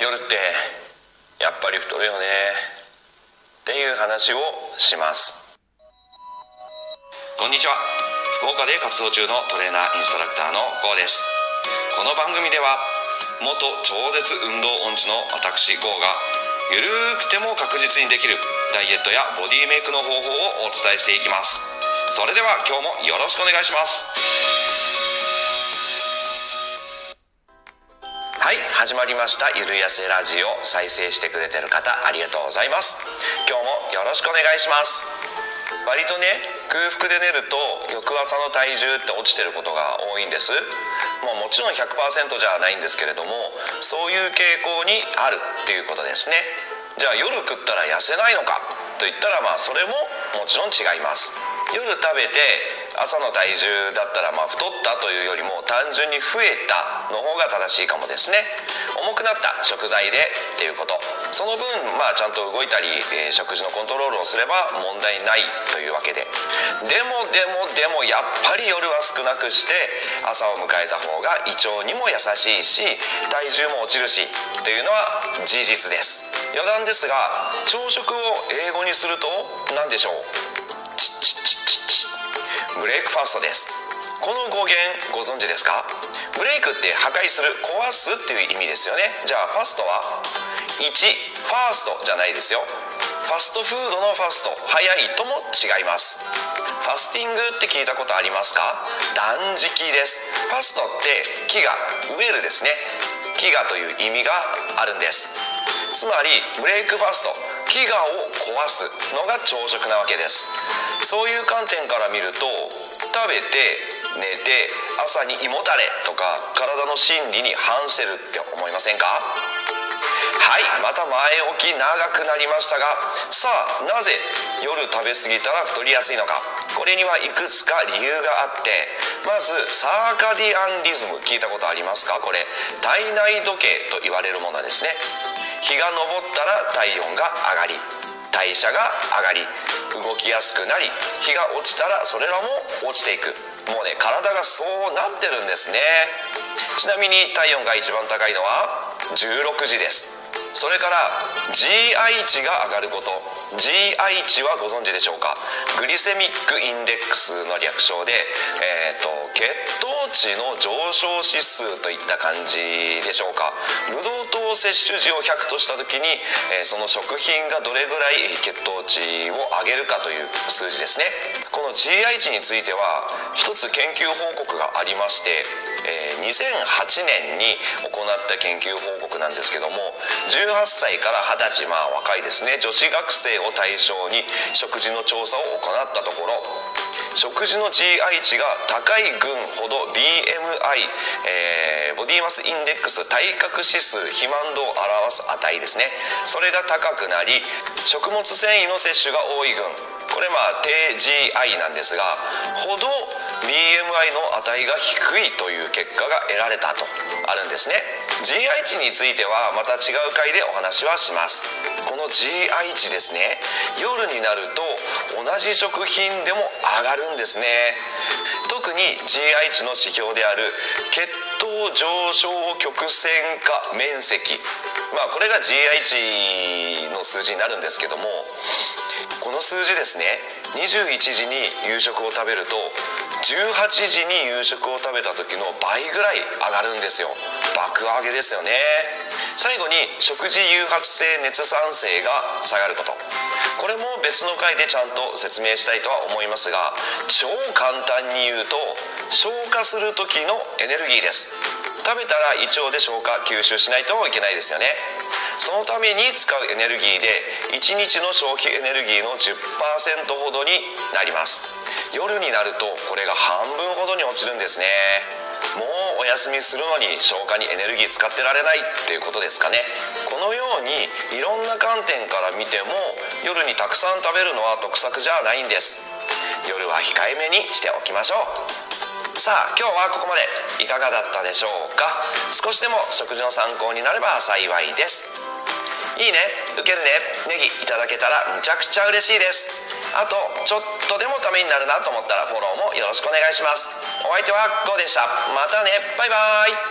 夜ってやっぱり太るよね。っていう話をします。こんにちは。福岡で活動中のトレーナーインストラクターの GO です。この番組では元超絶運動音痴の私 GO がゆるくても確実にできるダイエットやボディメイクの方法をお伝えしていきます。それでは今日もよろしくお願いします。はい始まりました。ゆるやせラジオ再生してくれてる方ありがとうございます。今日もよろしくお願いします。割とね空腹で寝ると翌朝の体重って落ちてることが多いんです。もうもちろん100%じゃないんですけれどもそういう傾向にあるっていうことですね。じゃあ夜食ったら痩せないのかと言ったらまあそれももちろん違います。夜食べて朝の体重だったらまあ太ったというよりも単純に増えたの方が正しいかもですね。重くなった食材でっていうこと。その分まあちゃんと動いたり、えー、食事のコントロールをすれば問題ないというわけで。でもでもでもやっぱり夜は少なくして朝を迎えた方が胃腸にも優しいし体重も落ちるしというのは事実です。余談ですが朝食を英語にすると何でしょう？ブレイクファーストです。この語源ご存知ですか？ブレイクって破壊する壊すっていう意味ですよね。じゃあファストは？1ファーストじゃないですよ。ファストフードのファスト。早いとも違います。ファスティングって聞いたことありますか？断食です。ファストって飢餓飢えるですね。飢餓という意味があるんです。つまりブレイクファスト。飢餓を壊すのが朝食なわけです。そういう観点から見ると食べて寝て朝に胃もたれとか体の心理に反してるって思いませんか？はいまた前置き長くなりましたがさあなぜ夜食べ過ぎたら太りやすいのか？これにはいくつか理由があってまずサーカディアンリズム聞いたことありますか？これ体内時計と言われるものですね。日が昇ったら体温が上がり。代謝が上がり動きやすくなり日が落ちたらそれらも落ちていく。もうね体がそうなってるんですね。ちなみに体温が一番高いのは16時です。それから GI 値が上がること。GI 値はご存知でしょうか？グリセミックインデックスの略称で、えーと、血糖値の上昇指数といった感じでしょうか？ブドウ糖摂取時を100とした時に、えー、その食品がどれぐらい血糖値を上げるかという数字ですね。この GI 値については一つ研究報告がありましてえー、2008年に行った研究報告なんですけども18歳から20歳まあ若いですね。女子学生を対象に食事の調査を行ったところ食事の GI 値が高い群ほど BMI、えー、ボディマスインデックス体格指数肥満度を表す値ですね。それが高くなり食物繊維の摂取が多い群。これまあ低 GI なんですがほど BMI の値が低いという結果が得られたとあるんですね。GI 値についてはまた違う回でお話はします。この GI 値ですね。夜になると同じ食品でも上がるんですね。特に GI 値の指標である血糖上昇曲線化面積。まあこれが GI 値の数字になるんですけどもこの数字ですね。21時に夕食を食べると18時に夕食を食べた時の倍ぐらい上がるんですよ。爆上げですよね。最後に食事誘発性熱産生が下がること。これも別の回でちゃんと説明したいとは思いますが超簡単に言うと消化する時のエネルギーです。食べたら胃腸で消化吸収しないといけないですよね。そのために使うエネルギーで1日の消費エネルギーの10%ほどになります。夜になるとこれが半分ほどに落ちるんですね。もうお休みするのに消化にエネルギー使ってられないっていうことですかね。このようにいろんな観点から見ても夜にたくさん食べるのは得策じゃないんです。夜は控えめにしておきましょう。さあ今日はここまでいかがだったでしょうか？少しでも食事の参考になれば幸いです。いいね？受けるね？ネギいただけたらむちゃくちゃ嬉しいです。あとちょっとでもためになるなと思ったらフォローもよろしくお願いします。お相手はゴーでした。またね。バイバイ。